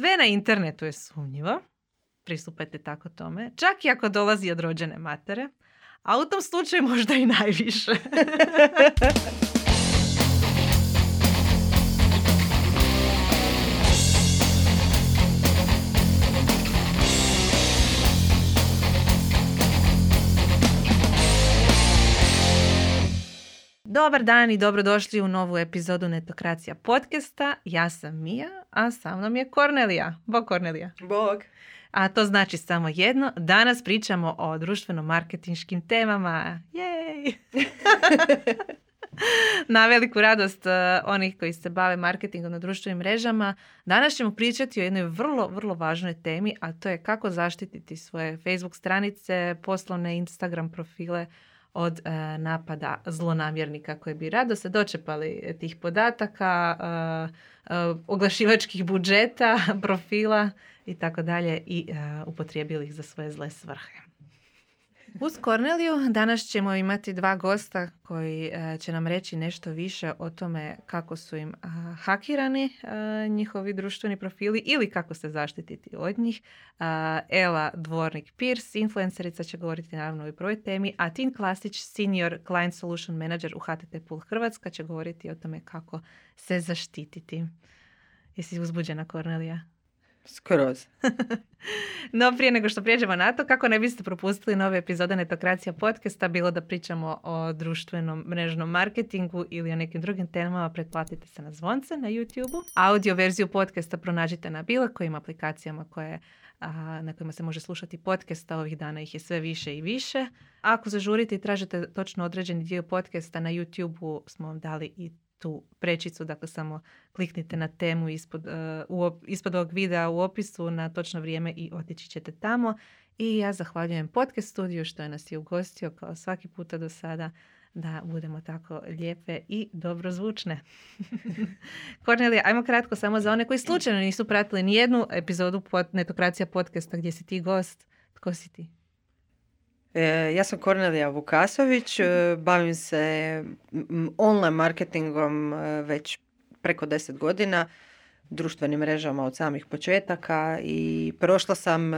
Sve na internetu je sumnjivo. Pristupajte tako tome. Čak i ako dolazi od rođene matere. A u tom slučaju možda i najviše. Dobar dan i dobrodošli u novu epizodu Netokracija podcasta. Ja sam Mija, a sa mnom je Kornelija. Bog Kornelija. Bog. A to znači samo jedno. Danas pričamo o društveno-marketinškim temama. Jej! na veliku radost uh, onih koji se bave marketingom na društvenim mrežama. Danas ćemo pričati o jednoj vrlo, vrlo važnoj temi, a to je kako zaštititi svoje Facebook stranice, poslovne Instagram profile, od e, napada zlonamjernika koji bi rado se dočepali tih podataka, e, e, oglašivačkih budžeta, profila i tako dalje i upotrijebili ih za svoje zle svrhe. Uz Korneliju danas ćemo imati dva gosta koji e, će nam reći nešto više o tome kako su im hakirani e, njihovi društveni profili ili kako se zaštititi od njih. Ela Dvornik Pierce, influencerica, će govoriti naravno o prvoj temi, a Tin Klasić, senior client solution manager u HTT Pool Hrvatska, će govoriti o tome kako se zaštititi. Jesi uzbuđena, Kornelija? Skroz. no prije nego što prijeđemo na to, kako ne biste propustili nove epizode Netokracija podcasta, bilo da pričamo o društvenom mrežnom marketingu ili o nekim drugim temama, pretplatite se na zvonce na YouTube-u. Audio verziju podcasta pronađite na bilo kojim aplikacijama koje a, na kojima se može slušati podcasta. Ovih dana ih je sve više i više. Ako zažurite i tražite točno određeni dio podcasta na YouTube-u smo vam dali i tu prečicu, dakle samo kliknite na temu ispod, uh, ispod ovog videa u opisu na točno vrijeme i otići ćete tamo. I ja zahvaljujem podcast studiju što je nas je ugostio kao svaki puta do sada da budemo tako lijepe i dobrozvučne. Kornelija, ajmo kratko samo za one koji slučajno nisu pratili ni jednu epizodu pod Netokracija podcasta gdje si ti gost. Tko si ti? E, ja sam Kornelija Vukasović, e, bavim se online marketingom e, već preko deset godina, društvenim mrežama od samih početaka i prošla sam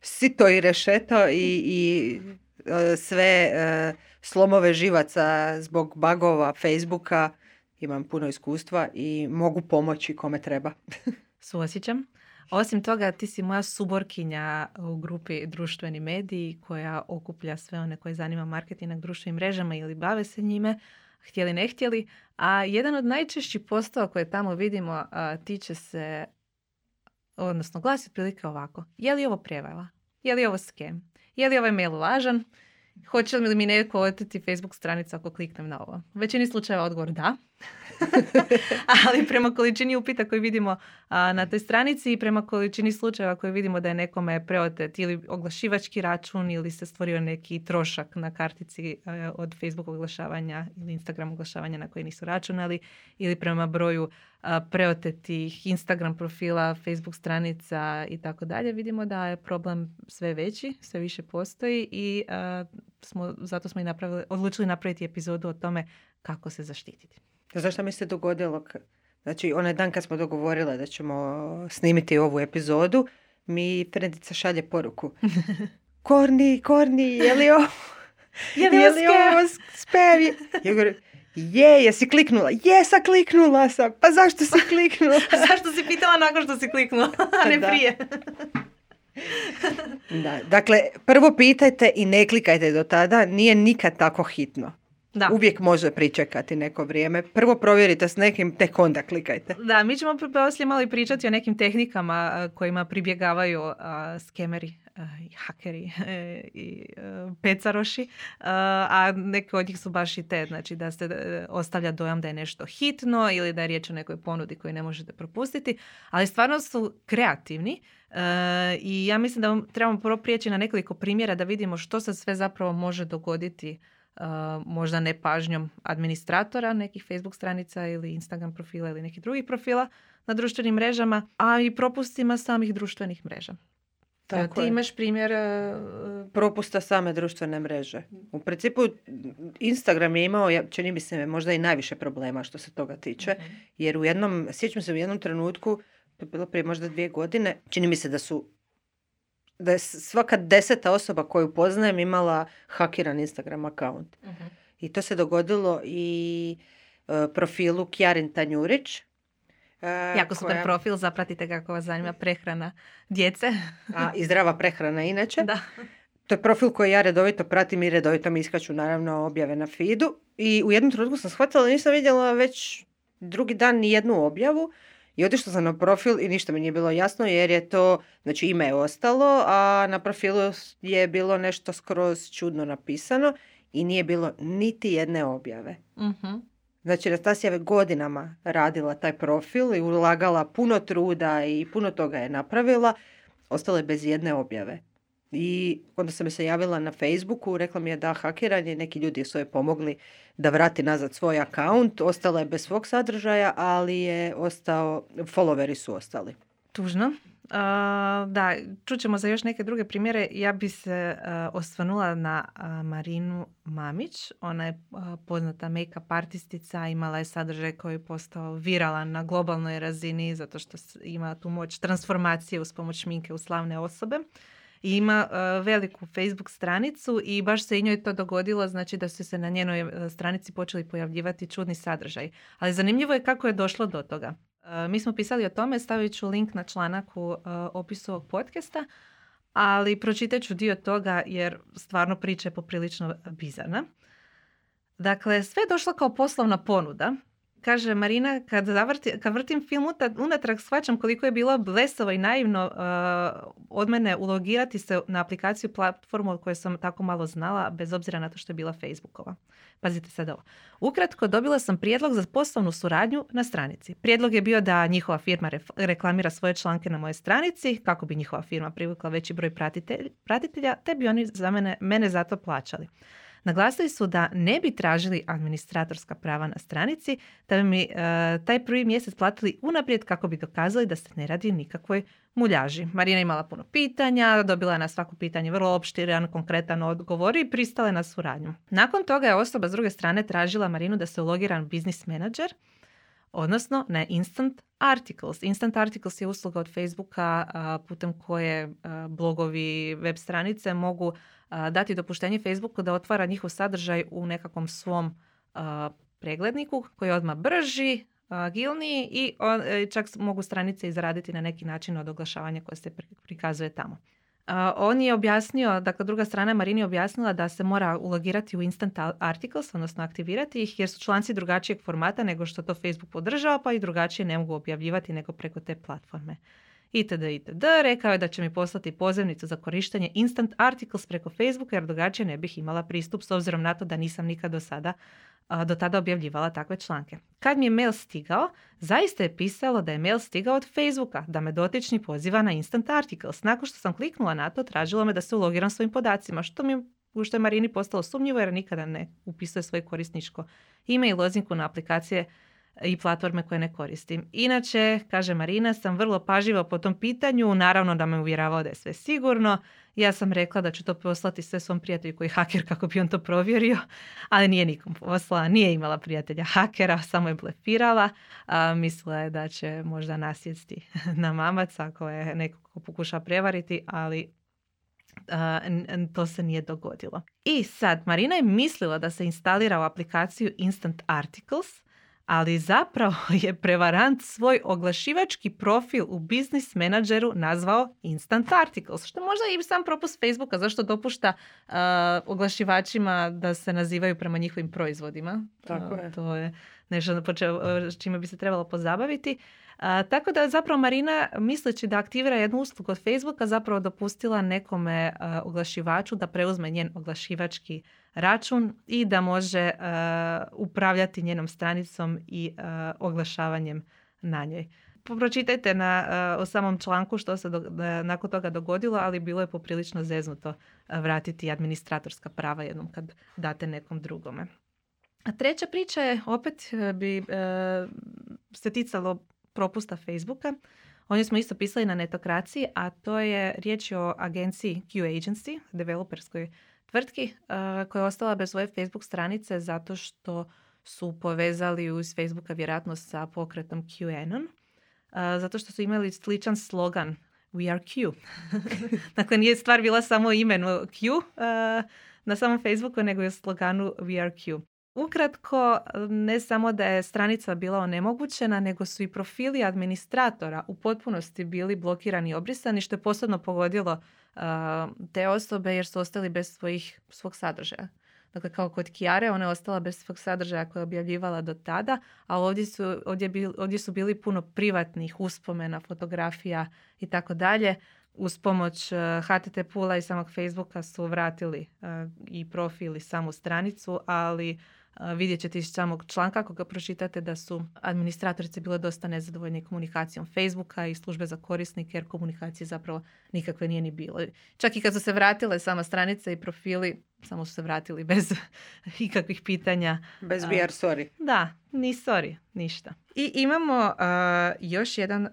sito i rešeto i, i sve slomove živaca zbog bagova Facebooka. Imam puno iskustva i mogu pomoći kome treba. Suosjećam. Osim toga, ti si moja suborkinja u grupi Društveni mediji koja okuplja sve one koje zanima marketing na društvenim mrežama ili bave se njime, htjeli ne htjeli. A jedan od najčešćih postova koje tamo vidimo tiče se, odnosno glasi otprilike ovako. Je li ovo prijevara? Je li ovo skem? Je li ovaj mail lažan? Hoće li mi neko oteti Facebook stranica ako kliknem na ovo? U većini slučajeva odgovor da. Ali prema količini upita koji vidimo na toj stranici i prema količini slučajeva koji vidimo da je nekome preotet ili oglašivački račun ili se stvorio neki trošak na kartici od Facebook oglašavanja ili Instagram oglašavanja na koji nisu računali ili prema broju preotetih Instagram profila, Facebook stranica i tako dalje, vidimo da je problem sve veći, sve više postoji i smo, zato smo i napravili, odlučili napraviti epizodu o tome kako se zaštititi. Zašto mi se dogodilo? Znači, onaj dan kad smo dogovorile da ćemo snimiti ovu epizodu, mi Frendica šalje poruku. Korni, Korni, je li ovo? Je li, je li ovo spevi? Ja govorim, je, jesi kliknula? Jesam, kliknula sam. Pa zašto si kliknula? zašto si pitala nakon što si kliknula, a ne prije? da, dakle, prvo pitajte i ne klikajte do tada. Nije nikad tako hitno. Da. Uvijek može pričekati neko vrijeme. Prvo provjerite s nekim, tek onda klikajte. Da, mi ćemo poslije malo i pričati o nekim tehnikama kojima pribjegavaju skemeri i hakeri e, i e, pecaroši, a neke od njih su baš i te, znači da se e, ostavlja dojam da je nešto hitno ili da je riječ o nekoj ponudi koju ne možete propustiti, ali stvarno su kreativni i ja mislim da trebamo prvo prijeći na nekoliko primjera da vidimo što se sve zapravo može dogoditi možda nepažnjom administratora nekih Facebook stranica ili Instagram profila ili nekih drugih profila na društvenim mrežama, a i propustima samih društvenih mreža. Tako Ti imaš primjer... Uh, Propusta same društvene mreže. U principu Instagram je imao, čini mi se, možda i najviše problema što se toga tiče. Mhm. Jer u jednom, sjećam se u jednom trenutku, to je bilo prije možda dvije godine, čini mi se da su da je svaka deseta osoba koju poznajem imala hakiran Instagram account. Mhm. I to se dogodilo i e, profilu Kjarin Tanjurić. e, Jako super koja- profil, zapratite kako vas zanima prehrana djece. A, I zdrava prehrana inače. da. To je profil koji ja redovito pratim i redovito mi iskaču naravno objave na feedu. I u jednom trenutku sam shvatila da nisam vidjela već drugi dan ni jednu objavu. I otišla sam na profil i ništa mi nije bilo jasno jer je to, znači ime je ostalo, a na profilu je bilo nešto skroz čudno napisano i nije bilo niti jedne objave. Mhm. Znači, Rastasija je godinama radila taj profil i ulagala puno truda i puno toga je napravila. Ostala je bez jedne objave. I onda sam se javila na Facebooku, rekla mi je da hakiranje, neki ljudi su joj pomogli da vrati nazad svoj akaunt. Ostala je bez svog sadržaja, ali je ostao, followeri su ostali. Tužno. A, da, čućemo za još neke druge primjere. Ja bi se a, osvanula na Marinu Mamić. Ona je poznata make-up artistica, imala je sadržaj koji je postao viralan na globalnoj razini zato što ima tu moć transformacije uz pomoć šminke u slavne osobe. I ima a, veliku Facebook stranicu i baš se i njoj to dogodilo, znači da su se na njenoj a, stranici počeli pojavljivati čudni sadržaj. Ali zanimljivo je kako je došlo do toga. E, Mi smo pisali o tome, stavit ću link na članak u e, opisu ovog podcasta, ali pročitat ću dio toga jer stvarno priča je poprilično bizarna. Dakle, sve je došlo kao poslovna ponuda. Kaže Marina, kad, zavrti, kad vrtim film unatrag shvaćam koliko je bilo blesovo i naivno e, od mene ulogirati se na aplikaciju platformu od koje sam tako malo znala, bez obzira na to što je bila Facebookova. Pazite sad ovo. Ukratko, dobila sam prijedlog za poslovnu suradnju na stranici. Prijedlog je bio da njihova firma ref- reklamira svoje članke na mojoj stranici, kako bi njihova firma privukla veći broj pratitelj- pratitelja, te bi oni za mene, mene za to plaćali. Naglasili su da ne bi tražili administratorska prava na stranici, da bi mi e, taj prvi mjesec platili unaprijed kako bi dokazali da se ne radi nikakvoj muljaži. Marina imala puno pitanja, dobila je na svako pitanje vrlo opštiran, konkretan odgovor i pristala je na suradnju. Nakon toga je osoba s druge strane tražila Marinu da se ulogira business manager, odnosno na Instant Articles. Instant Articles je usluga od Facebooka putem koje blogovi, web stranice mogu dati dopuštenje Facebooku da otvara njihov sadržaj u nekakvom svom pregledniku koji je odmah brži, agilniji i e, čak mogu stranice izraditi na neki način od oglašavanja koje se pri- prikazuje tamo. On je objasnio, dakle druga strana Marini objasnila da se mora ulogirati u Instant Articles, odnosno aktivirati ih jer su članci drugačijeg formata nego što to Facebook podržava, pa i drugačije ne mogu objavljivati nego preko te platforme. Itd. itd. Rekao je da će mi poslati pozivnicu za korištenje Instant Articles preko Facebooka jer drugačije ne bih imala pristup s obzirom na to da nisam nikad do sada do tada objavljivala takve članke. Kad mi je mail stigao, zaista je pisalo da je mail stigao od Facebooka, da me dotični poziva na Instant Articles. Nakon što sam kliknula na to, tražilo me da se ulogiram svojim podacima, što mi što je Marini postalo sumnjivo jer nikada ne upisuje svoje korisničko ime i lozinku na aplikacije i platforme koje ne koristim. Inače, kaže Marina, sam vrlo pažljiva po tom pitanju, naravno da me uvjeravao da je sve sigurno. Ja sam rekla da ću to poslati sve svom prijatelju koji je haker kako bi on to provjerio, ali nije nikom poslala, nije imala prijatelja hakera, samo je blefirala. A, mislila je da će možda nasjesti na mamac ako je neko ko pokuša prevariti, ali to se nije dogodilo. I sad, Marina je mislila da se instalira u aplikaciju Instant Articles, ali zapravo je prevarant svoj oglašivački profil u Business Manageru nazvao Instant Articles, što možda i sam propust Facebooka, zašto dopušta oglašivačima da se nazivaju prema njihovim proizvodima. Tako je. To je nešto s čime bi se trebalo pozabaviti. A, tako da zapravo Marina, misleći da aktivira jednu uslugu od Facebooka, zapravo dopustila nekome a, oglašivaču da preuzme njen oglašivački račun i da može a, upravljati njenom stranicom i a, oglašavanjem na njoj. Pročitajte na, a, o samom članku što se do- nakon toga dogodilo, ali bilo je poprilično zeznuto vratiti administratorska prava jednom kad date nekom drugome. A treća priča je, opet e, bi e, se ticalo propusta Facebooka. Oni smo isto pisali na netokraciji, a to je riječ je o agenciji Q Agency, developerskoj tvrtki, koja je ostala bez svoje Facebook stranice zato što su povezali uz Facebooka vjerojatno sa pokretom QAnon. zato što su imali sličan slogan We are Q. dakle, nije stvar bila samo imenu Q na samom Facebooku, nego je sloganu We are Q. Ukratko, ne samo da je stranica bila onemogućena, nego su i profili administratora u potpunosti bili blokirani i obrisani, što je posebno pogodilo te osobe jer su ostali bez svojih, svog sadržaja. Dakle, kao kod Kijare, ona je ostala bez svog sadržaja koje je objavljivala do tada, a ovdje su, ovdje, ovdje su bili puno privatnih uspomena, fotografija i tako dalje. Uz pomoć HTT Pula i samog Facebooka su vratili i profil samu stranicu, ali vidjet ćete iz samog članka ako ga pročitate da su administratorice bile dosta nezadovoljne komunikacijom Facebooka i službe za korisnike jer komunikacije zapravo nikakve nije ni bilo. Čak i kad su se vratile sama stranica i profili, samo su se vratili bez ikakvih pitanja. Bez VR sorry. Da, ni sorry, ništa. I imamo još jedan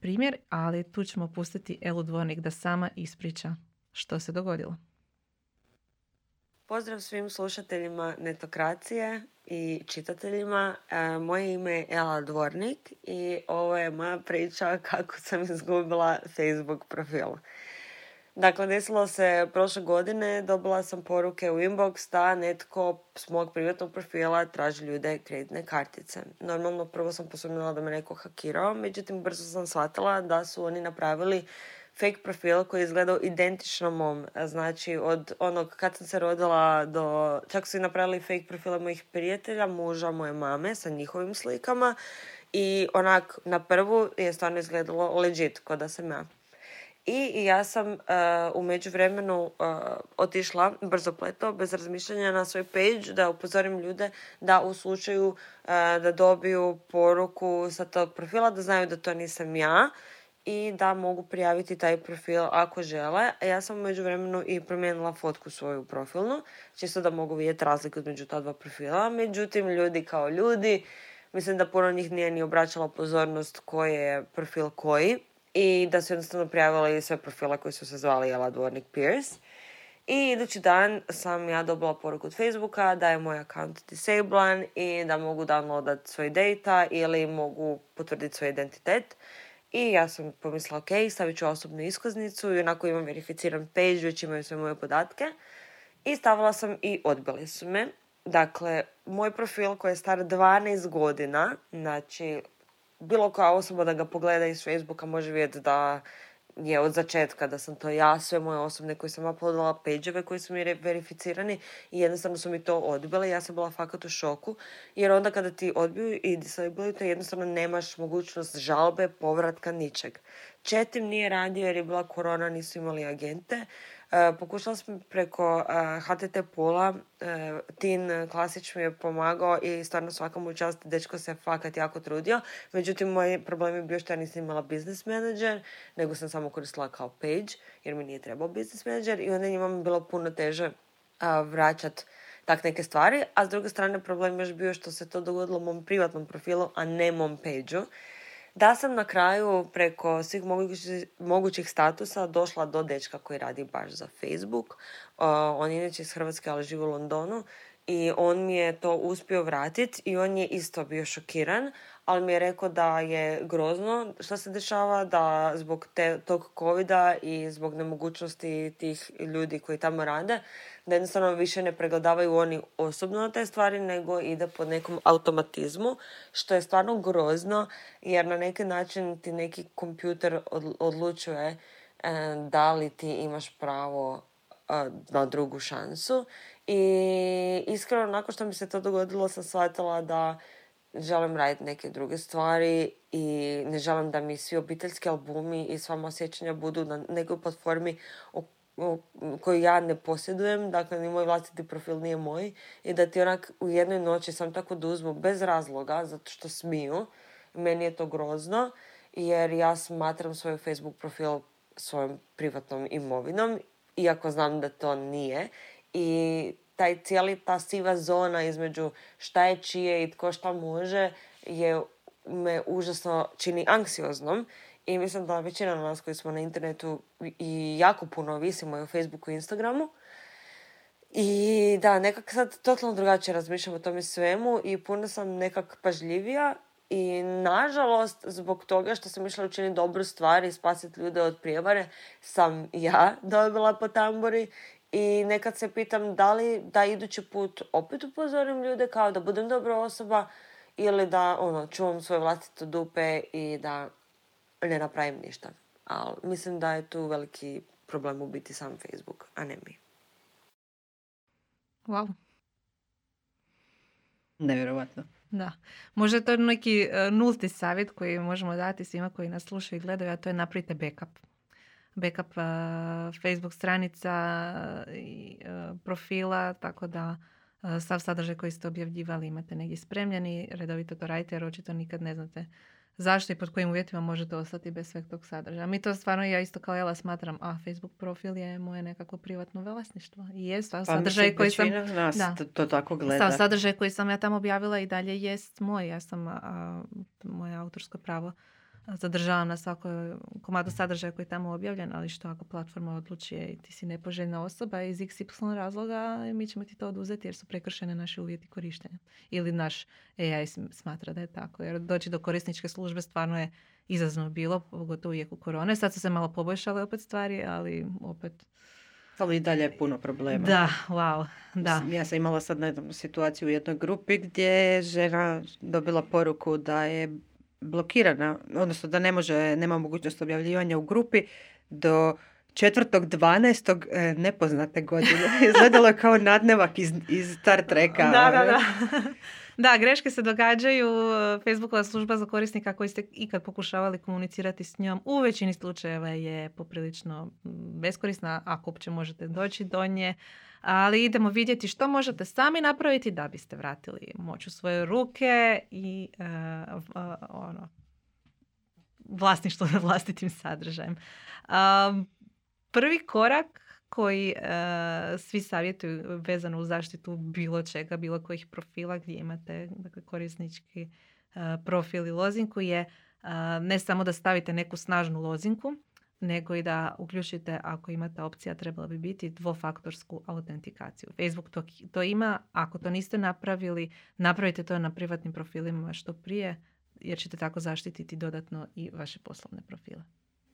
primjer, ali tu ćemo pustiti Elu Dvornik da sama ispriča što se dogodilo. Pozdrav svim slušateljima Netokracije i čitateljima. E, moje ime je Ela Dvornik i ovo je moja priča kako sam izgubila Facebook profil. Dakle, desilo se prošle godine, dobila sam poruke u inbox da netko s mog privatnog profila traži ljude kreditne kartice. Normalno, prvo sam posumnila da me neko hakirao, međutim, brzo sam shvatila da su oni napravili fake profil koji je izgledao identično mom. Znači, od onog kad sam se rodila do... Čak su i napravili fake profile mojih prijatelja, muža, moje mame sa njihovim slikama. I onak, na prvu je stvarno izgledalo legit, kod da sam ja. I ja sam uh, u međuvremenu uh, otišla brzo pleto, bez razmišljanja na svoj page da upozorim ljude da u slučaju uh, da dobiju poruku sa tog profila da znaju da to nisam ja i da mogu prijaviti taj profil ako žele. Ja sam među vremenu i promijenila fotku svoju profilnu, čisto da mogu vidjeti razliku između ta dva profila. Međutim, ljudi kao ljudi, mislim da puno njih nije ni obraćala pozornost koji je profil koji i da su jednostavno prijavili sve profile koji su se zvali Jela Dvornik Pierce. I idući dan sam ja dobila poruku od Facebooka da je moj account disablan i da mogu downloadat svoj data ili mogu potvrditi svoj identitet. I ja sam pomislila, ok, stavit ću osobnu iskaznicu i onako imam verificiran page, već imaju sve moje podatke. I stavila sam i odbili su me. Dakle, moj profil koji je star 12 godina, znači bilo koja osoba da ga pogleda iz Facebooka može vidjeti da je od začetka da sam to ja, sve moje osobne koje sam uploadala, page koji su mi verificirani i jednostavno su mi to odbili. Ja sam bila fakat u šoku jer onda kada ti odbiju i disabluju to jednostavno nemaš mogućnost žalbe, povratka, ničeg. Četim nije radio jer je bila korona, nisu imali agente. E, pokušala sam preko e, HTT Pula, e, Tin Klasić mi je pomagao i stvarno svaka mu čast, dečko se fakat jako trudio. Međutim, moj problem je bio što ja nisam imala business manager, nego sam samo koristila kao page, jer mi nije trebao business manager i onda njima mi bilo puno teže vraćat tak neke stvari. A s druge strane, problem još bio što se to dogodilo mom privatnom profilu, a ne mom page da sam na kraju preko svih mogućih, mogućih statusa došla do dečka koji radi baš za Facebook. Uh, on je inače iz Hrvatske, ali živi u Londonu. I on mi je to uspio vratiti i on je isto bio šokiran, ali mi je rekao da je grozno što se dešava, da zbog te, tog covida i zbog nemogućnosti tih ljudi koji tamo rade, da jednostavno više ne pregledavaju oni osobno na te stvari, nego ide po nekom automatizmu, što je stvarno grozno, jer na neki način ti neki kompjuter odlučuje e, da li ti imaš pravo e, na drugu šansu. I iskreno, nakon što mi se to dogodilo, sam shvatila da želim raditi neke druge stvari i ne želim da mi svi obiteljski albumi i sva moja sjećanja budu na nekoj platformi koju ja ne posjedujem, dakle ni moj vlastiti profil nije moj i da ti onak u jednoj noći sam tako oduzmu bez razloga zato što smiju. Meni je to grozno jer ja smatram svoj Facebook profil svojom privatnom imovinom iako znam da to nije i taj cijeli ta siva zona između šta je čije i tko šta može je me užasno čini anksioznom i mislim da većina nas koji smo na internetu i jako puno visimo i u Facebooku i Instagramu. I da, nekak sad totalno drugačije razmišljam o tome svemu i puno sam nekak pažljivija I nažalost, zbog toga što sam išla učiniti dobru stvar i spasiti ljude od prijevare, sam ja dobila po tambori i nekad se pitam da li da idući put opet upozorim ljude kao da budem dobra osoba ili da ono, čuvam svoje vlastito dupe i da ne napravim ništa. Ali mislim da je tu veliki problem u biti sam Facebook, a ne mi. Wow. Nevjerovatno. Da. Možda je to neki e, nulti savjet koji možemo dati svima koji nas slušaju i gledaju, a to je napravite backup. Backup e, Facebook stranica i e, profila, tako da sav sadržaj koji ste objavljivali imate negdje spremljeni, redovito to radite jer očito nikad ne znate zašto i pod kojim uvjetima možete ostati bez sveg tog sadržaja. Mi to stvarno, ja isto kao Jela smatram, a Facebook profil je moje nekako privatno vlasništvo. I je pa, sadržaj koji sam... Nas da, to tako gleda. sadržaj koji sam ja tamo objavila i dalje jest moj. Ja sam, a, moje autorsko pravo zadržavam na svakoj komadu sadržaja koji je tamo objavljen, ali što ako platforma odluči i ti si nepoželjna osoba iz XY razloga, mi ćemo ti to oduzeti jer su prekršene naši uvjeti korištenja. Ili naš AI smatra da je tako. Jer doći do korisničke službe stvarno je izazovno bilo, pogotovo uvijek u korone. Sad su se malo poboljšale opet stvari, ali opet ali i dalje je puno problema. Da, wow, da. Ja sam imala sad nedavnu situaciju u jednoj grupi gdje je žena dobila poruku da je blokirana, odnosno da ne može, nema mogućnost objavljivanja u grupi do 4.12. E, nepoznate godine. Izgledalo je kao nadnevak iz, iz Star Treka. Da, da, da. Da, greške se događaju. Facebookova služba za korisnika koji ste ikad pokušavali komunicirati s njom u većini slučajeva je poprilično beskorisna ako uopće možete doći do nje ali idemo vidjeti što možete sami napraviti da biste vratili moć u svoje ruke i uh, ono, vlasništvo nad vlastitim sadržajem. prvi korak koji uh, svi savjetuju vezano u zaštitu bilo čega, bilo kojih profila gdje imate dakle, korisnički uh, profil i lozinku je ne samo da stavite neku snažnu lozinku, nego i da uključite, ako imate opcija, trebala bi biti dvofaktorsku autentikaciju. Facebook to, to ima, ako to niste napravili, napravite to na privatnim profilima što prije, jer ćete tako zaštititi dodatno i vaše poslovne profile.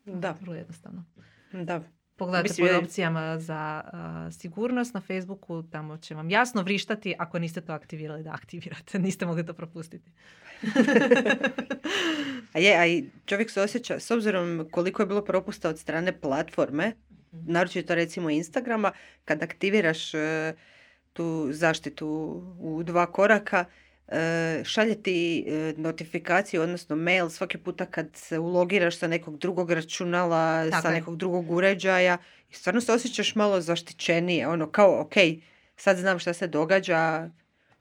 Da. Vrlo jednostavno. Da. Pogledajte pod opcijama za sigurnost na Facebooku, tamo će vam jasno vrištati ako niste to aktivirali da aktivirate. Niste mogli to propustiti. a je, a i čovjek se osjeća, s obzirom koliko je bilo propusta od strane platforme, mm-hmm. naročito recimo Instagrama, kad aktiviraš e, tu zaštitu u dva koraka, šalje ti e, notifikaciju, odnosno mail svaki puta kad se ulogiraš sa nekog drugog računala, sa nekog drugog uređaja i stvarno se osjećaš malo zaštićenije, ono kao ok, sad znam šta se događa,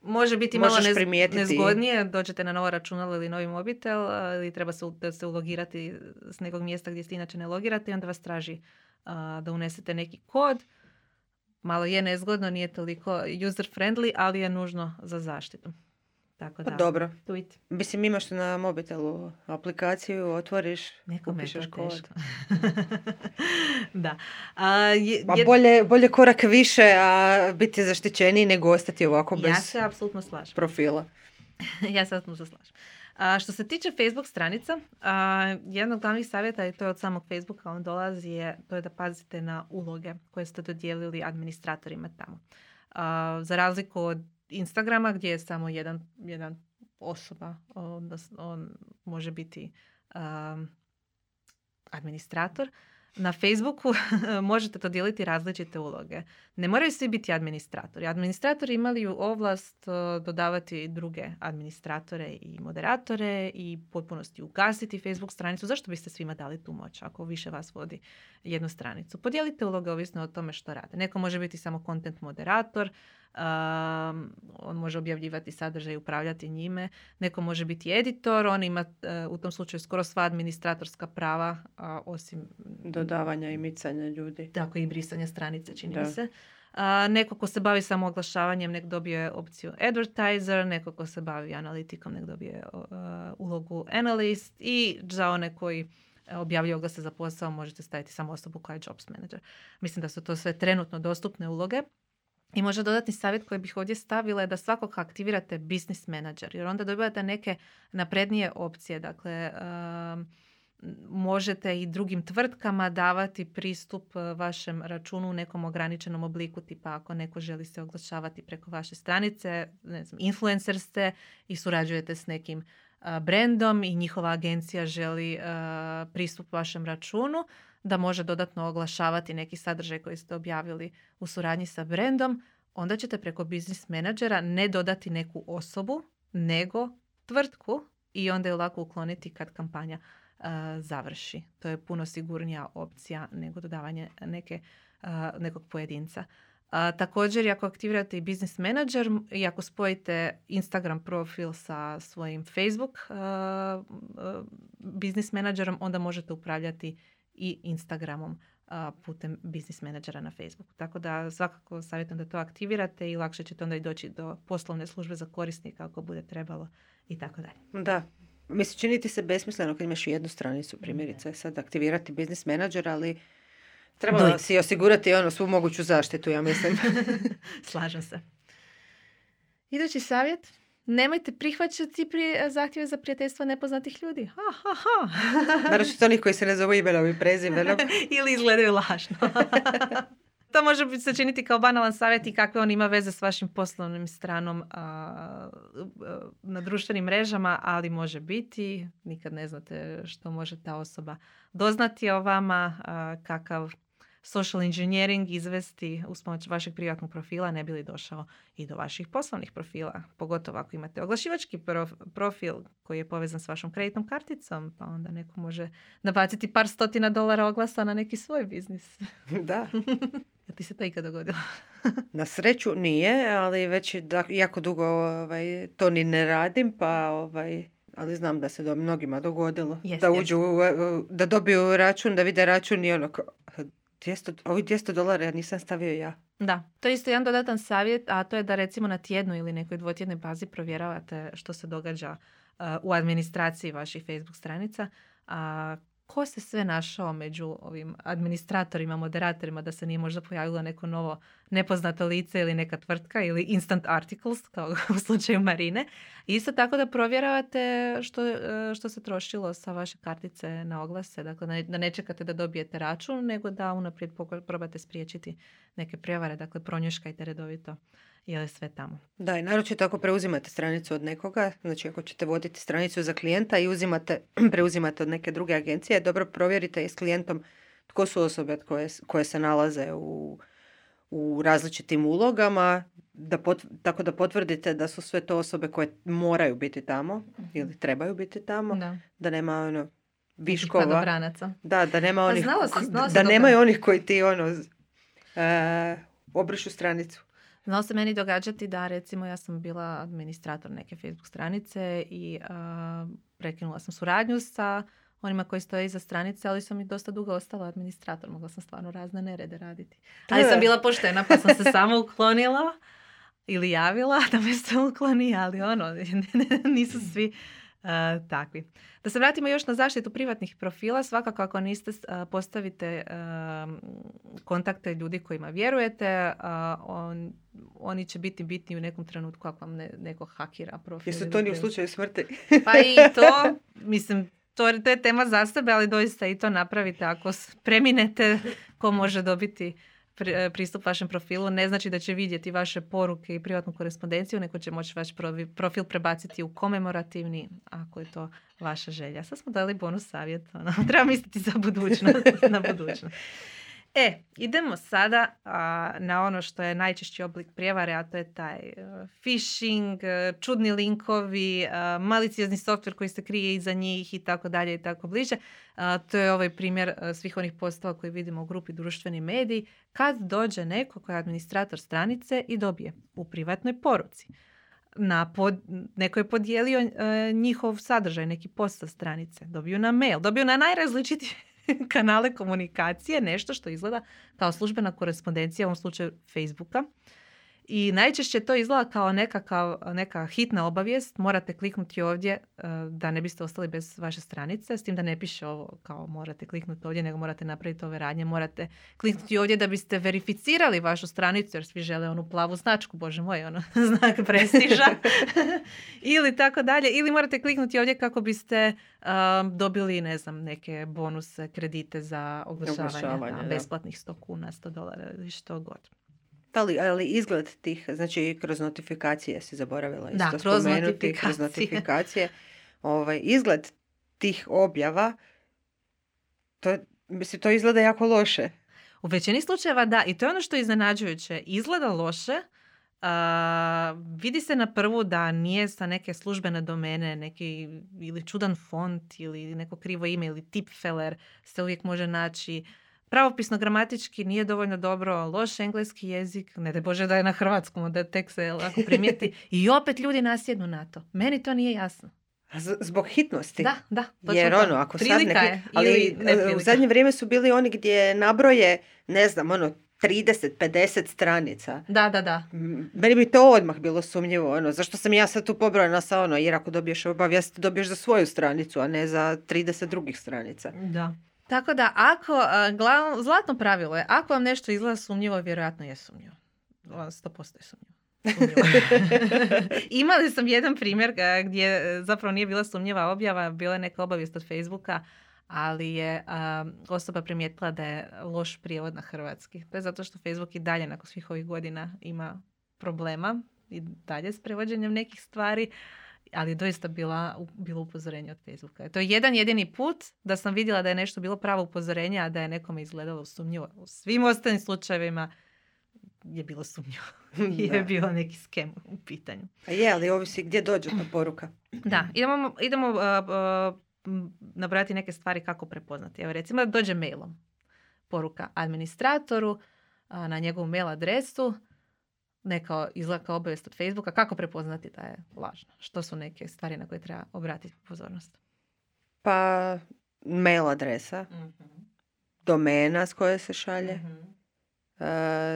Može biti malo nez, nezgodnije, dođete na novo računalo ili novi mobitel ili treba se, se ulogirati s nekog mjesta gdje ste inače ne logirate i onda vas traži da unesete neki kod. Malo je nezgodno, nije toliko user friendly, ali je nužno za zaštitu. Tako pa da, Dobro. Tweet. Mislim, imaš na mobitelu aplikaciju, otvoriš, Nekome upišeš kod. da. A, je, pa bolje, bolje korak više, a biti zaštićeniji nego ostati ovako bez ja se apsolutno slažem. profila. ja se apsolutno slažem. A, što se tiče Facebook stranica, a, jedan od glavnih savjeta, i to je od samog Facebooka, on dolazi, je, to je da pazite na uloge koje ste dodijelili administratorima tamo. A, za razliku od Instagrama gdje je samo jedan, jedan osoba, on, on može biti um, administrator. Na Facebooku možete to dijeliti različite uloge. Ne moraju svi biti administratori. Administratori imali ovlast dodavati druge administratore i moderatore i potpunosti ugasiti Facebook stranicu. Zašto biste svima dali tu moć ako više vas vodi jednu stranicu? Podijelite uloge ovisno o tome što rade. Neko može biti samo content moderator, on može objavljivati sadržaj i upravljati njime. Neko može biti editor, on ima e, u tom slučaju skoro sva administratorska prava, osim... Dodavanja i micanja ljudi. Tako i brisanja stranice, čini mi se. A, neko ko se bavi samo oglašavanjem nek dobije opciju advertiser, neko ko se bavi analitikom nek dobije ulogu analyst i za one koji objavljuju oglase za posao možete staviti samo osobu koja je jobs manager. Mislim da su to sve trenutno dostupne uloge I možda dodatni savjet koji bih ovdje stavila je da svakog aktivirate business manager, jer onda dobivate neke naprednije opcije. Dakle, možete i drugim tvrtkama davati pristup e, vašem računu u nekom ograničenom obliku, tipa ako neko želi se oglašavati preko vaše stranice, ne znam, influencer ste i surađujete s nekim brendom i njihova agencija želi pristup vašem računu, da može dodatno oglašavati neki sadržaj koji ste objavili u suradnji sa brendom, onda ćete preko biznis menadžera ne dodati neku osobu, nego tvrtku i onda je lako ukloniti kad kampanja završi. To je puno sigurnija opcija nego dodavanje neke, nekog pojedinca. A, također, ako aktivirate i business manager i ako spojite Instagram profil sa svojim Facebook business managerom, onda možete upravljati i Instagramom putem business menadžera na Facebooku. Tako da svakako savjetujem da to aktivirate i lakše ćete onda i doći do poslovne službe za korisnika ako bude trebalo i tako dalje. Da, Mislim, čini ti se besmisleno kad imaš jednu stranicu, primjerice, sad aktivirati business menadžer, ali treba si osigurati ono svu moguću zaštitu, ja mislim. Slažem se. Idući savjet, nemojte prihvaćati prije, zahtjeve za prijateljstvo nepoznatih ljudi. Ha, ha, ha. Naravno, onih koji se ne zovu imenom i prezimenom. Ili izgledaju lažno. to može se činiti kao banalan savjet i kakve on ima veze s vašim poslovnim stranom na društvenim mrežama, ali može biti. Nikad ne znate što može ta osoba doznati o vama, kakav social engineering izvesti uz pomoć vašeg privatnog profila ne bi li došao i do vaših poslovnih profila. Pogotovo ako imate oglašivački profil koji je povezan s vašom kreditnom karticom, pa onda neko može nabaciti par stotina dolara oglasa na neki svoj biznis. Da. Ja ti se to ikad dogodilo? na sreću nije, ali već jako dugo ovaj, to ni ne radim, pa ovaj, ali znam da se do mnogima dogodilo. da uđu, da dobiju račun, da vide račun i ono, 200, ovi 200 dolara ja nisam stavio ja. Da, to je isto jedan dodatan savjet, a to je da recimo na tjednu ili nekoj dvotjednoj bazi provjeravate što se događa uh, u administraciji vaših Facebook stranica. A ko se sve našao među ovim administratorima, moderatorima, da se nije možda pojavilo neko novo nepoznato lice ili neka tvrtka ili instant articles, kao u slučaju Marine. Isto tako da provjeravate što, e, što se trošilo sa vaše kartice na oglase, dakle da ne čekate da dobijete račun, nego da unaprijed probate spriječiti neke prijevare, dakle pronjuškajte redovito je li sve tamo. Da, i naročito ako preuzimate stranicu od nekoga, znači ako ćete voditi stranicu za klijenta i uzimate, preuzimate od neke druge agencije, dobro provjerite i s klijentom tko su osobe koje, koje se nalaze u, u različitim ulogama, da tako da potvrdite da su sve to osobe koje moraju biti tamo mhm. ili trebaju biti tamo, da, da nema ono viškova. Da, da nema pa onih, da nemaju onih koji ti ono uh, obrišu stranicu. Znalo se meni događati da recimo ja sam bila administrator neke Facebook stranice i prekinula sam suradnju sa onima koji stoje iza stranice, ali sam i dosta dugo ostala administrator. Mogla sam stvarno razne nerede raditi. Ali sam bila poštena pa sam se samo uklonila ili javila da me se ukloni, ali ono, nisu svi takvi. Da se vratimo još na zaštitu privatnih profila, svakako ako niste postavite kontakte ljudi kojima vjerujete, on, oni će biti bitni u nekom trenutku ako vam neko hakira profil. Jesu to ni u slučaju smrti? pa i to, mislim, to, to je tema za sebe, ali doista i to napravite. Ako preminete, ko može dobiti E, pristup vašem profilu ne znači da će vidjeti vaše poruke i privatnu korespondenciju, nego će moći vaš profil prebaciti u komemorativni, ako je to vaša želja. Sad smo dali bonus savjet. Ono. Treba misliti za budućnost. na budućnost. E, idemo sada na ono što je najčešći oblik prijevare, a to je taj uh, phishing, e, čudni linkovi, uh, maliciozni softver koji se krije iza njih i tako dalje i tako bliže. to je ovaj primjer svih onih postava koje vidimo u grupi društveni mediji. Kad dođe neko koji je administrator stranice i dobije u privatnoj poruci na pod, neko je podijelio njihov sadržaj, neki post sa stranice, dobiju na mail, dobiju na najrazličitije kanale komunikacije, nešto što izgleda kao službena korespondencija, u ovom slučaju Facebooka. I najčešće to izgleda kao nekakav, neka hitna obavijest. Morate kliknuti ovdje e, da ne biste ostali bez vaše stranice. S tim da ne piše ovo kao morate kliknuti ovdje, nego morate napraviti ove radnje. Morate kliknuti ovdje da biste verificirali vašu stranicu jer svi žele onu plavu značku, bože moj, ono znak prestiža. ili tako dalje. Ili morate kliknuti ovdje kako biste dobili, ne znam, neke bonuse, kredite za oglašavanje, besplatnih 100 kuna, 100 dolara ili što god. Ali, ali izgled tih, znači kroz notifikacije si zaboravila isto da, kroz spomenuti, notifikacije. kroz notifikacije. Ovaj, izgled tih objava, to, mislim, to izgleda jako loše. U većini slučajeva da, i to je ono što je iznenađujuće. Izgleda loše, vidi se na prvu da nije sa neke službene domene, neki ili čudan font ili neko krivo ime ili tipfeler se uvijek može naći. Pravopisno gramatički nije dovoljno dobro, loš engleski jezik, ne da Bože da je na hrvatskom, da tek se lako primijeti. I opet ljudi nasjednu na to. Meni to nije jasno. Zbog hitnosti. Da, da. Jer ono, ako sad je, ali e, u zadnje vrijeme su bili oni gdje nabroje, ne znam, ono, 30, 50 stranica. Da, da, da. Meni bi to odmah bilo sumnjivo. Ono, zašto sam ja sad tu pobrojena sa ono, jer ako dobiješ obavijest, dobiješ za svoju stranicu, a ne za 30 drugih stranica. Da. Tako da, ako, glav, zlatno pravilo je, ako vam nešto izgleda sumnjivo, vjerojatno je sumnjivo. 100% je sumnjivo. Imali sam jedan primjer gdje e, zapravo nije bila sumnjiva objava, bila je neka obavijest od Facebooka, ali je osoba primijetila da je loš prijevod na hrvatski. To je zato što Facebook i dalje nakon svih ovih godina ima problema i dalje s prevođenjem nekih stvari ali je doista bila, bilo upozorenje od Facebooka. To je jedan jedini put da sam vidjela da je nešto bilo pravo upozorenje, a da je nekome izgledalo sumnjivo. U svim ostalim slučajevima je bilo sumnjivo. je bilo neki skem u pitanju. A je, ali ovisi gdje dođe ta poruka. Da, idemo, idemo uh, uh, nabrati neke stvari kako prepoznati. Evo recimo da dođe mailom poruka administratoru na njegovu mail adresu neka izlaka obavijest od Facebooka, kako prepoznati da je lažno? Što su neke stvari na koje treba obratiti pozornost? Pa mail adresa, mm domena s koje se šalje, mm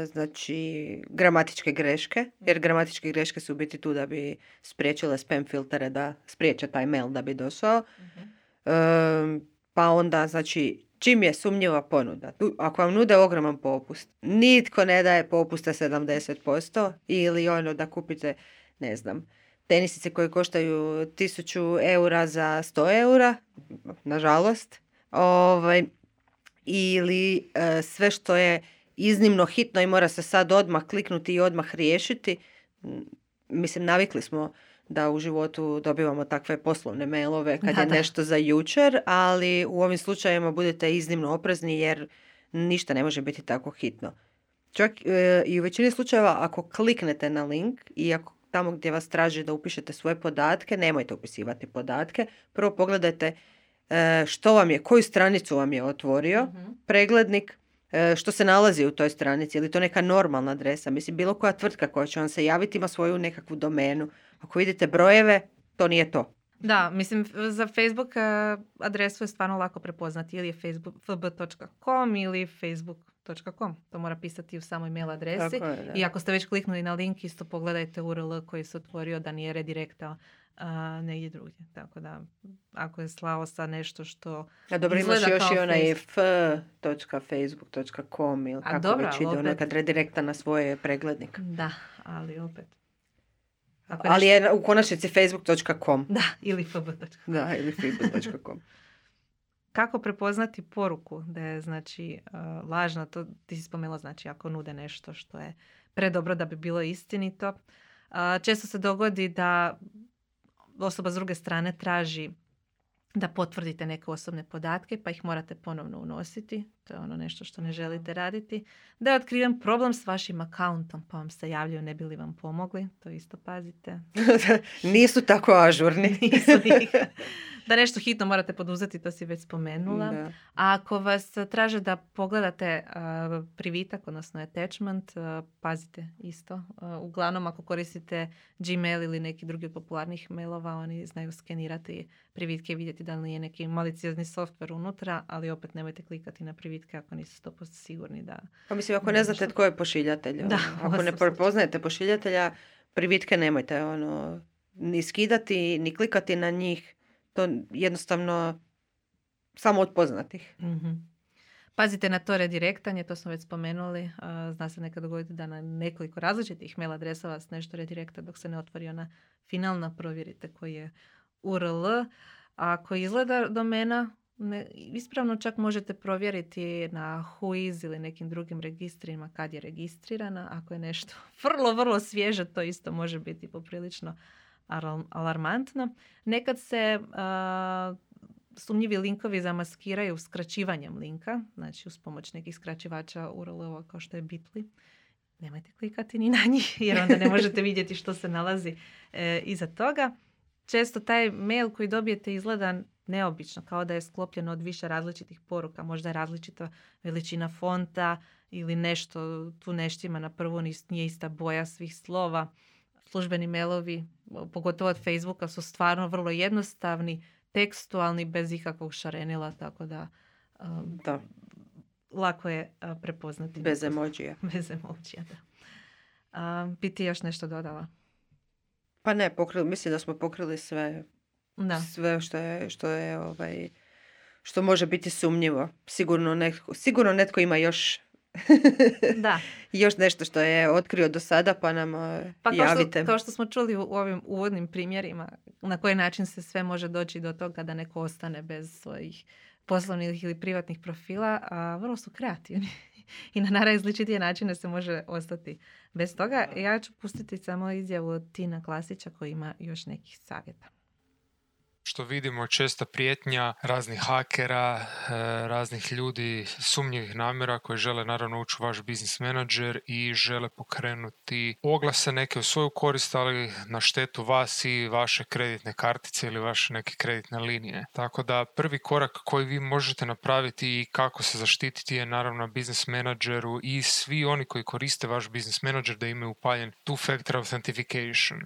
znači gramatičke greške, jer gramatičke greške su biti tu da bi spriječile spam filtere da spriječe taj mail da bi došao. mm pa onda, znači, čim je sumnjiva ponuda. Ako vam nude ogroman popust, nitko ne daje popusta 70% ili ono da kupite, ne znam, tenisice koje koštaju 1000 eura za 100 eura, nažalost, ovaj, ili e, sve što je iznimno hitno i mora se sad odmah kliknuti i odmah riješiti. Mislim, navikli smo da u životu dobivamo takve poslovne mailove kad je nešto za jučer, ali u ovim slučajevima budete iznimno oprezni jer ništa ne može biti tako hitno. Čak e, i u većini slučajeva ako kliknete na link i ako tamo gdje vas traži da upišete svoje podatke, nemojte upisivati podatke. Prvo pogledajte e, što vam je, koju stranicu vam je otvorio mhm. preglednik, e, što se nalazi u toj stranici, je li to neka normalna adresa. Mislim, bilo koja tvrtka koja će vam se javiti ima svoju nekakvu domenu. Ako vidite brojeve, to nije to. Da, mislim, za Facebook eh, adresu je stvarno lako prepoznati. Ili je facebook fb.com ili facebook.com. To mora pisati u samoj mail adresi. I ako ste već kliknuli na link, isto pogledajte URL koji se otvorio da nije redirektao a, negdje drugdje. Tako da, ako je slao sa nešto što A dobro, imaš još i onaj f.facebook.com ili kako dobro, već ide, opet... nekad redirekta na svoje preglednik. Da, ali opet. Ako Ali je u konačnici facebook.com. Da, ili fb.com. Da, ili fb.com. Kako prepoznati poruku da je znači uh, lažna, to ti si spomenula znači ako nude nešto što je predobro da bi bilo istinito. Uh, često se dogodi da osoba s druge strane traži da potvrdite neke osobne podatke pa ih morate ponovno unositi. To je ono nešto što ne želite raditi. Da je otkriven problem s vašim akauntom pa vam se javljaju ne bi li vam pomogli. To isto pazite. Nisu tako ažurni. Nisu da nešto hitno morate poduzeti, to si već spomenula. A ako vas traže da pogledate uh, privitak, odnosno attachment, pazite isto. uglavnom ako koristite Gmail ili neki drugi od popularnih mailova, oni znaju skenirati privitke i vidjeti da li nije neki maliciozni softver unutra, ali opet nemojte klikati na privitke ako niste 100% sigurni da... Pa mislim, ako ne znate tko je pošiljatelj, Da, ono, ako ne prepoznajete pošiljatelja, privitke nemojte ono, ni skidati, ni klikati na njih. To jednostavno samo od poznatih. Mhm. Pazite na to redirektanje, to smo već spomenuli. Zna se nekad dogoditi da na nekoliko različitih mail adresa vas nešto redirekta dok se ne otvori ona finalna. Provjerite koji je URL. A ako izgleda domena, ne, ispravno čak možete provjeriti na Whois ili nekim drugim registrima kad je registrirana. Ako je nešto vrlo, vrlo svježe, to isto može biti poprilično alarm- alarmantno. Nekad se a, sumnjivi linkovi zamaskiraju skraćivanjem linka, znači uz pomoć nekih skraćivača URL-ova kao što je Bitly. Nemojte klikati ni na njih jer onda ne možete vidjeti što se nalazi e, iza toga. Često taj mail koji dobijete izgleda neobično, kao da je sklopljen od više različitih poruka. Možda je različita veličina fonta ili nešto tu neštima na prvu nije ista boja svih slova. Službeni mailovi, pogotovo od Facebooka, su stvarno vrlo jednostavni, tekstualni, bez ikakvog šarenila, tako da um, Da, lako je prepoznati. bez emojija. Bez emojija, da. A, bi ti još nešto dodala? Pa ne, pokrili, mislim da smo pokrili sve, Da. sve što je, što je ovaj, što može biti sumnjivo. Sigurno netko, sigurno netko ima još Da. još nešto što je otkrio do sada, pa nam eh, Pa kao što, javite. kao što smo čuli u ovim uvodnim primjerima, na koji način se sve može doći do toga da neko ostane bez svojih poslovnih ili privatnih profila, a vrlo su kreativni. I na najrazličitije načine se može ostati bez toga. Ja ću pustiti samo izjavu Tina Klasića koji ima još nekih savjeta. Što vidimo česta prijetnja raznih hakera, e, raznih ljudi sumnjivih namjera koji žele naravno ući u vaš biznis menadžer i žele pokrenuti oglase neke u svoju korist, ali na štetu vas i vaše kreditne kartice ili vaše neke kreditne linije. Tako da prvi korak koji vi možete napraviti i kako se zaštititi je naravno biznis menadžeru i svi oni koji koriste vaš biznis menadžer da imaju upaljen two-factor authentication.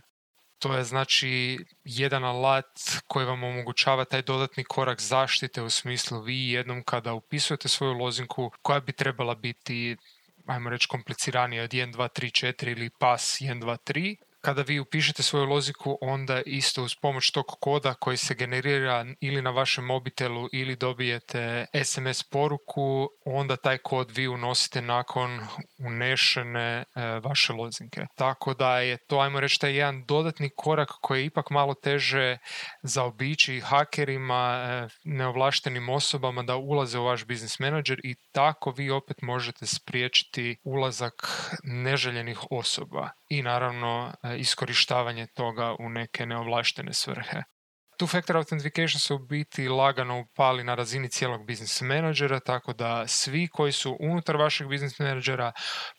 To je znači jedan alat koji vam omogućava taj dodatni korak zaštite u smislu vi jednom kada upisujete svoju lozinku koja bi trebala biti ajmo reći kompliciranija od 1, 2, 3, 4 ili pas 1, 2, 3. Kada vi upišete svoju loziku, onda isto uz pomoć tog koda koji se generira ili na vašem mobitelu ili dobijete SMS poruku, onda taj kod vi unosite nakon unešene e, vaše lozinke. Tako da je to, ajmo reći, taj jedan dodatni korak koji je ipak malo teže zaobići hakerima, e, neovlaštenim osobama da ulaze u vaš biznis menadžer i tako vi opet možete spriječiti ulazak neželjenih osoba i naravno e, iskorištavanje toga u neke neovlaštene svrhe. Two-factor authentication se u biti lagano upali na razini cijelog biznis menadžera, tako da svi koji su unutar vašeg biznis menadžera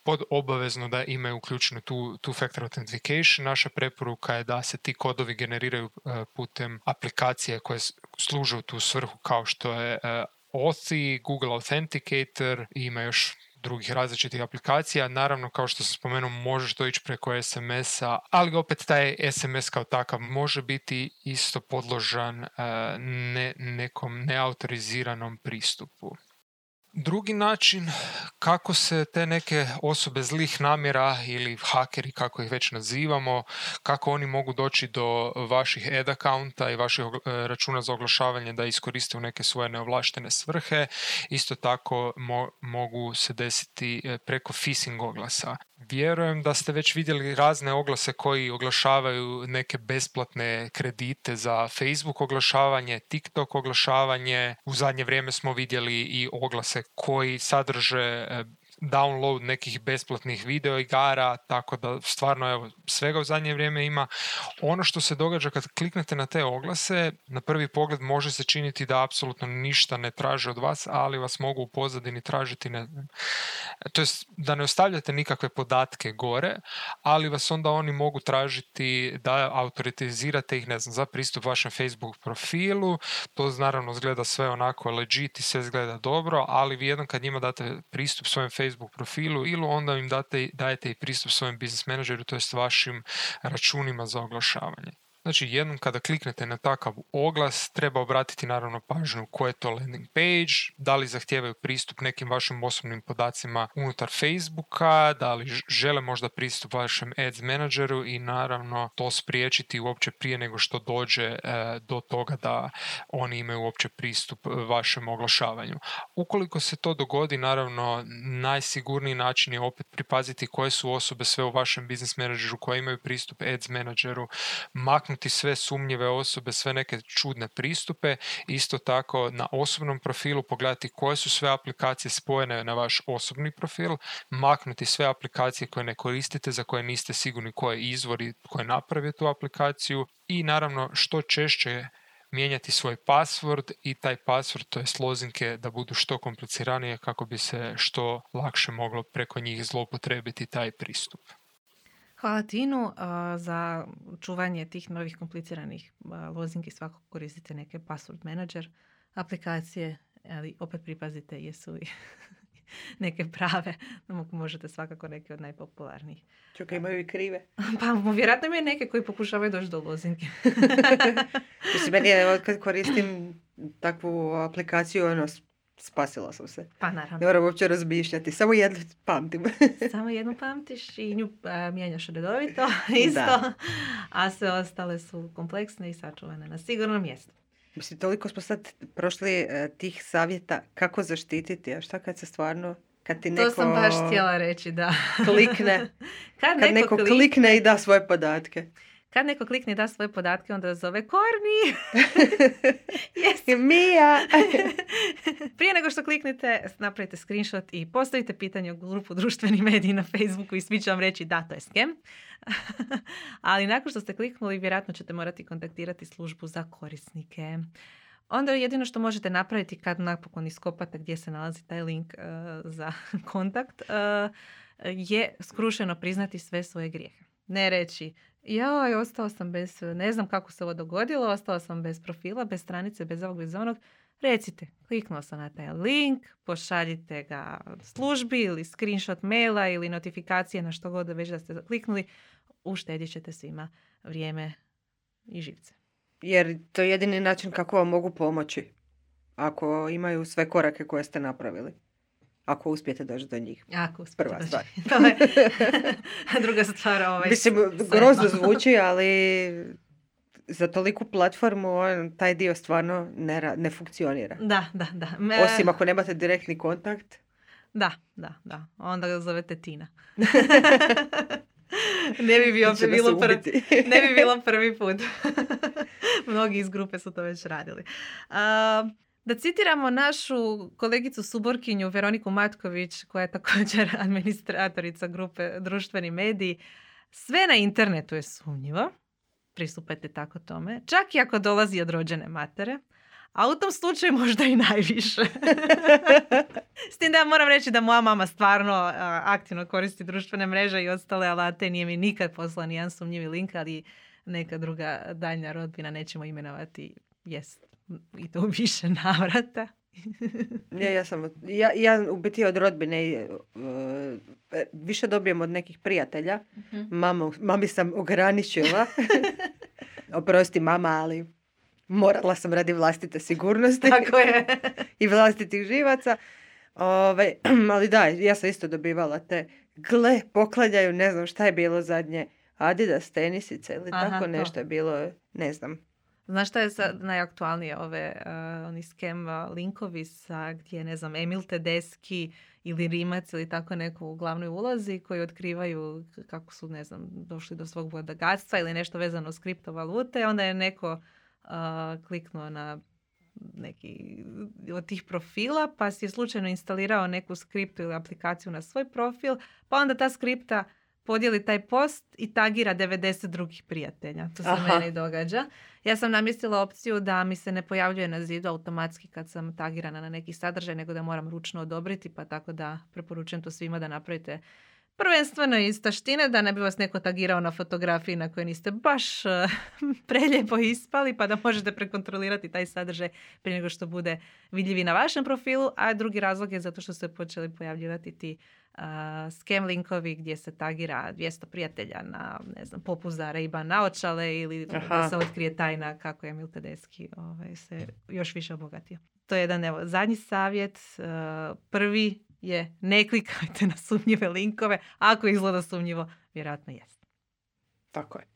pod obavezno da imaju uključenu two-factor authentication. Naša preporuka je da se ti kodovi generiraju e, putem aplikacije koje s- služe u tu svrhu kao što je e, Authy, Google Authenticator i ima još drugih različitih aplikacija. Naravno, kao što sam spomenuo, možeš to ići preko SMS-a, ali opet taj SMS kao takav može biti isto podložan e, ne, nekom neautoriziranom pristupu. Drugi način kako se te neke osobe zlih namjera ili hakeri kako ih već nazivamo, kako oni mogu doći do vaših ad accounta i vaših e, računa za oglašavanje da iskoriste u neke svoje neovlaštene svrhe. Isto tako mo- mogu se desiti e, preko phishing oglasa. Vjerujem da ste već vidjeli razne oglase koji oglašavaju neke besplatne kredite za Facebook oglašavanje, TikTok oglašavanje. U zadnje vrijeme smo vidjeli i oglase koji sadrže e, download nekih besplatnih video igara, tako da stvarno evo, svega u zadnje vrijeme ima. Ono što se događa kad kliknete na te oglase, na prvi pogled može se činiti da apsolutno ništa ne traže od vas, ali vas mogu u pozadini tražiti ne, to jest da ne ostavljate nikakve podatke gore, ali vas onda oni mogu tražiti da autoritizirate ih, ne znam, za pristup vašem Facebook profilu, to naravno izgleda sve onako legit i sve izgleda dobro, ali vi jednom kad njima date pristup svojem Facebook profilu ili onda im date, dajete i pristup svojem business menadžeru, to jest vašim računima za oglašavanje. Znači jednom kada kliknete na takav oglas treba obratiti naravno pažnju koje je to landing page, da li zahtijevaju pristup nekim vašim osobnim podacima unutar Facebooka, da li žele možda pristup vašem ads menadžeru i naravno to spriječiti uopće prije nego što dođe e, do toga da oni imaju uopće pristup vašem oglašavanju. Ukoliko se to dogodi, naravno najsigurniji način je opet pripaziti koje su osobe sve u vašem business menadžeru koje imaju pristup ads menadžeru, maknuti sve sumnjive osobe, sve neke čudne pristupe, isto tako na osobnom profilu pogledati koje su sve aplikacije spojene na vaš osobni profil, maknuti sve aplikacije koje ne koristite, za koje niste sigurni koje izvori koje naprave tu aplikaciju i naravno što češće mijenjati svoj password i taj password, to je slozinke, da budu što kompliciranije kako bi se što lakše moglo preko njih zloupotrebiti taj pristup. Hvala Tinu za čuvanje tih novih kompliciranih lozinki. Svako koristite neke password manager aplikacije, ali opet pripazite jesu li neke prave. Možete svakako neke od najpopularnijih. Čekaj, imaju i krive. Pa vjerojatno imaju neke koji pokušavaju doći do lozinke. Mislim, meni je, kad koristim takvu aplikaciju, ono, spasila sam se. Pa naravno. Ne moram uopće razmišljati. Samo jednu pamtim. Samo jednu pamtiš i nju mijenjaš redovito isto. A sve ostale su kompleksne i sačuvane na sigurnom mjestu. Mislim, toliko smo sad prošli e, tih savjeta kako zaštititi, a šta kad se stvarno kad ti neko... To sam baš htjela reći, da. Klikne. kad, kad neko, klikne i da svoje podatke. Kad neko klikne i da svoje podatke, onda zove Korni. Mija. Prije nego što kliknete, napravite screenshot i postavite pitanje u grupu društveni mediji na Facebooku i svi će vam reći da, to je skem. Ali nakon što ste kliknuli, vjerojatno ćete morati kontaktirati službu za korisnike. Onda jedino što možete napraviti kad napokon iskopate gdje se nalazi taj link uh, za kontakt uh, je skrušeno priznati sve svoje grijehe. Ne reći, joj, ostao sam bez, ne znam kako se ovo dogodilo, ostao sam bez profila, bez stranice, bez ovog, bez onog. Recite, kliknuo sam na taj link, pošaljite ga službi ili screenshot maila ili notifikacije na što god već da ste kliknuli, uštedit ćete svima vrijeme i živce. Jer to je jedini način kako vam mogu pomoći ako imaju sve korake koje ste napravili. Ako uspijete doći do njih. Ako uspijete Prva stvar. Druga stvar. Ovaj, Mislim, grozno zvuči, ali za toliku platformu on, taj dio stvarno ne, ne funkcionira. Da, da, da. Osim ako nemate direktni kontakt. Da, da, da. Onda ga zovete Tina. ne bi bio bilo prvi, ne bi bilo prvi put. Mnogi iz grupe su to već radili. Uh, da citiramo našu kolegicu Suborkinju Veroniku Matković, koja je također administratorica grupe Društveni mediji. Sve na internetu je sumnjivo. Pristupajte tako tome. Čak i ako dolazi od rođene matere. A u tom slučaju možda i najviše. S tim da moram reći da moja mama stvarno aktivno koristi društvene mreže i ostale alate. Nije mi nikad poslala nijedan sumnjivi link, ali neka druga daljnja rodbina, nećemo imenovati, jest i to više navrata. ja, ja, sam, ja, ja u biti od rodbine uh, više dobijem od nekih prijatelja. uh mami sam ograničila. Oprosti mama, ali morala sam radi vlastite sigurnosti. Tako je. I vlastitih živaca. Ove, ali da, ja sam isto dobivala te gle, poklanjaju, ne znam šta je bilo zadnje, Adidas tenisice ili tako nešto je bilo, ne znam. Znaš šta je sad najaktualnije ove uh, oni skem linkovi sa gdje ne znam Emil Tedeski ili Rimac ili tako neko u glavnoj ulozi koji otkrivaju kako su ne znam došli do svog bogatstva ili nešto vezano s kriptovalute onda je neko uh, kliknuo na neki od tih profila pa si je slučajno instalirao neku skriptu ili aplikaciju na svoj profil pa onda ta skripta podijeli taj post i tagira 90 drugih prijatelja. To se Aha. meni događa. Ja sam namjestila opciju da mi se ne pojavljuje na zidu automatski kad sam tagirana na neki sadržaj, nego da moram ručno odobriti, pa tako da preporučujem to svima da napravite Prvenstveno iz taštine, da ne bi vas neko tagirao na fotografiji na kojoj niste baš uh, preljepo ispali, pa da možete prekontrolirati taj sadržaj prije nego što bude vidljivi na vašem profilu, a drugi razlog je zato što ste počeli pojavljivati ti uh, scam linkovi gdje se tagira 200 prijatelja na, ne znam, popuzare i naočale ili da se otkrije tajna kako je Emil Tedeschi ovaj, se još više obogatio. To je jedan, evo, zadnji savjet. Uh, prvi je ne klikajte na sumnjive linkove. Ako izgleda sumnjivo, vjerojatno jest. Tako je.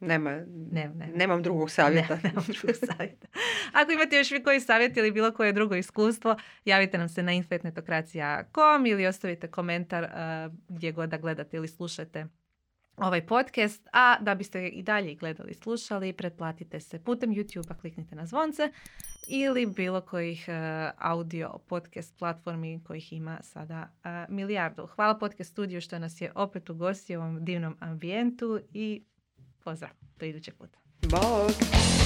Nema, ne, ne. Nemam drugog savjeta. Ne, nemam drugog savjeta. Ako imate još vi koji savjet ili bilo koje drugo iskustvo, javite nam se na infetnetokracija.com ili ostavite komentar uh, gdje god da gledate ili slušate ovaj podcast, a da biste i dalje gledali i slušali, pretplatite se putem YouTube-a, kliknite na zvonce ili bilo kojih uh, audio podcast platformi kojih ima sada uh, milijardu. Hvala podcast studiju što nas je opet ugostio u ovom divnom ambijentu i pozdrav do idućeg puta. Bog!